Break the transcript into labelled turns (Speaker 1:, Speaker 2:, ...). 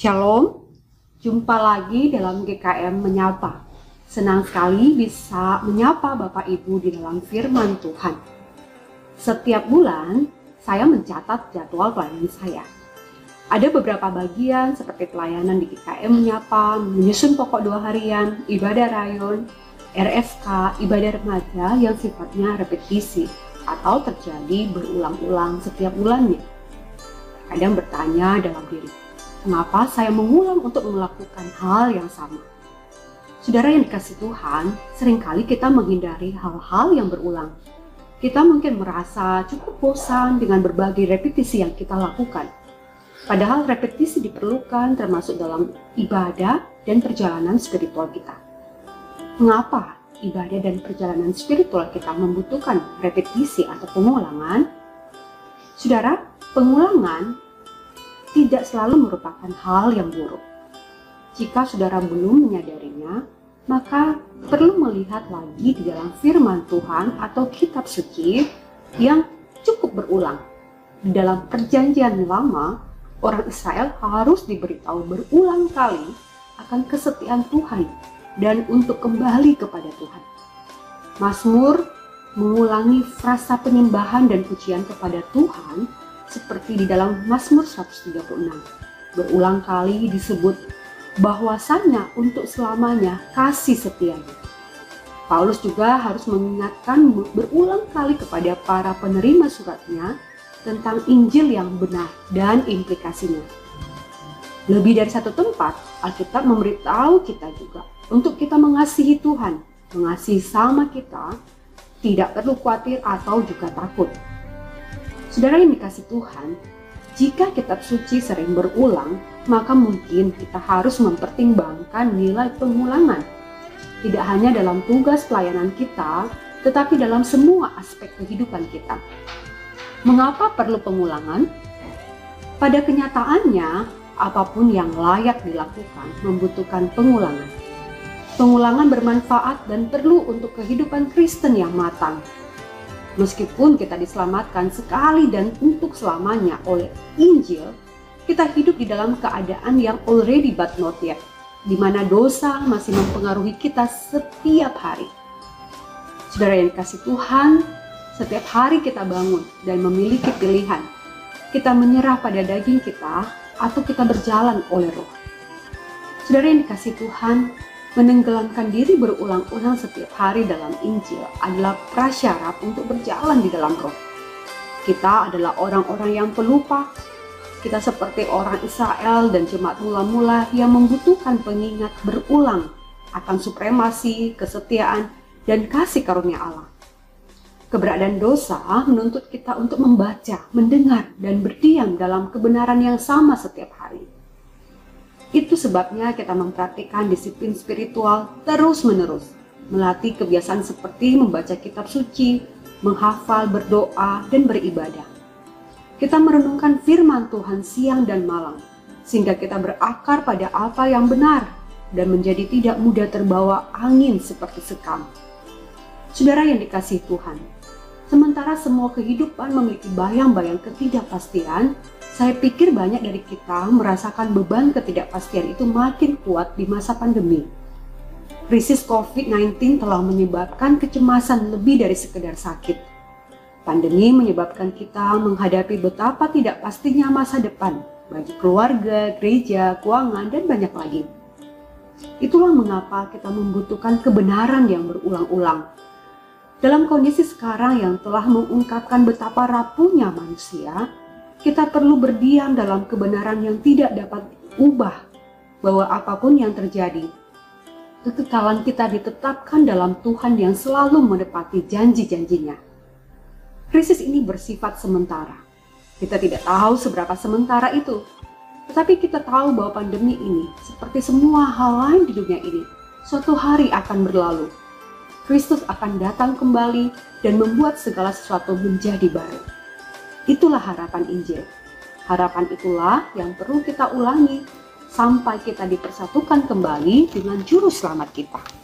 Speaker 1: Shalom, jumpa lagi dalam GKM Menyapa. Senang sekali bisa menyapa Bapak Ibu di dalam firman Tuhan. Setiap bulan, saya mencatat jadwal pelayanan saya. Ada beberapa bagian seperti pelayanan di GKM Menyapa, menyusun pokok dua harian, ibadah rayon, RFK, ibadah remaja yang sifatnya repetisi atau terjadi berulang-ulang setiap bulannya. Kadang bertanya dalam diri, mengapa saya mengulang untuk melakukan hal yang sama? Saudara yang dikasih Tuhan, sering kali kita menghindari hal-hal yang berulang. Kita mungkin merasa cukup bosan dengan berbagai repetisi yang kita lakukan. Padahal repetisi diperlukan termasuk dalam ibadah dan perjalanan spiritual kita. Mengapa ibadah dan perjalanan spiritual kita membutuhkan repetisi atau pengulangan? Saudara, pengulangan tidak selalu merupakan hal yang buruk. Jika saudara belum menyadarinya, maka perlu melihat lagi di dalam firman Tuhan atau kitab suci yang cukup berulang. Di dalam perjanjian lama, orang Israel harus diberitahu berulang kali akan kesetiaan Tuhan dan untuk kembali kepada Tuhan. Mazmur mengulangi frasa penyembahan dan pujian kepada Tuhan seperti di dalam Mazmur 136. Berulang kali disebut bahwasannya untuk selamanya kasih setianya. Paulus juga harus mengingatkan berulang kali kepada para penerima suratnya tentang Injil yang benar dan implikasinya. Lebih dari satu tempat, Alkitab memberitahu kita juga untuk kita mengasihi Tuhan, mengasihi sama kita, tidak perlu khawatir atau juga takut. Saudara yang dikasih Tuhan, jika kitab suci sering berulang, maka mungkin kita harus mempertimbangkan nilai pengulangan. Tidak hanya dalam tugas pelayanan kita, tetapi dalam semua aspek kehidupan kita. Mengapa perlu pengulangan? Pada kenyataannya, apa pun yang layak dilakukan membutuhkan pengulangan. Pengulangan bermanfaat dan perlu untuk kehidupan Kristen yang matang. Meskipun kita diselamatkan sekali dan untuk selamanya oleh Injil, kita hidup di dalam keadaan yang already but not yet, di mana dosa masih mempengaruhi kita setiap hari. Saudara yang dikasih Tuhan, setiap hari kita bangun dan memiliki pilihan. Kita menyerah pada daging kita atau kita berjalan oleh roh. Saudara yang dikasih Tuhan, menenggelamkan diri berulang-ulang setiap hari dalam Injil adalah prasyarat untuk berjalan di dalam roh. Kita adalah orang-orang yang pelupa. Kita seperti orang Israel dan jemaat mula-mula yang membutuhkan pengingat berulang akan supremasi, kesetiaan, dan kasih karunia Allah. Keberadaan dosa menuntut kita untuk membaca, mendengar, dan berdiam dalam kebenaran yang sama setiap hari itu sebabnya kita mempraktikkan disiplin spiritual terus-menerus, melatih kebiasaan seperti membaca kitab suci, menghafal, berdoa, dan beribadah. Kita merenungkan firman Tuhan siang dan malam, sehingga kita berakar pada apa yang benar dan menjadi tidak mudah terbawa angin seperti sekam. Saudara yang dikasih Tuhan, sementara semua kehidupan memiliki bayang-bayang ketidakpastian, saya pikir banyak dari kita merasakan beban ketidakpastian itu makin kuat di masa pandemi. Krisis COVID-19 telah menyebabkan kecemasan lebih dari sekedar sakit. Pandemi menyebabkan kita menghadapi betapa tidak pastinya masa depan bagi keluarga, gereja, keuangan, dan banyak lagi. Itulah mengapa kita membutuhkan kebenaran yang berulang-ulang. Dalam kondisi sekarang yang telah mengungkapkan betapa rapuhnya manusia, kita perlu berdiam dalam kebenaran yang tidak dapat ubah bahwa apa pun yang terjadi, kekekalan kita ditetapkan dalam Tuhan yang selalu menepati janji-janjinya. Krisis ini bersifat sementara. Kita tidak tahu seberapa sementara itu, tetapi kita tahu bahwa pandemi ini, seperti semua hal lain di dunia ini, suatu hari akan berlalu. Kristus akan datang kembali dan membuat segala sesuatu menjadi baru. Itulah harapan Injil. Harapan itulah yang perlu kita ulangi sampai kita dipersatukan kembali dengan juru selamat kita.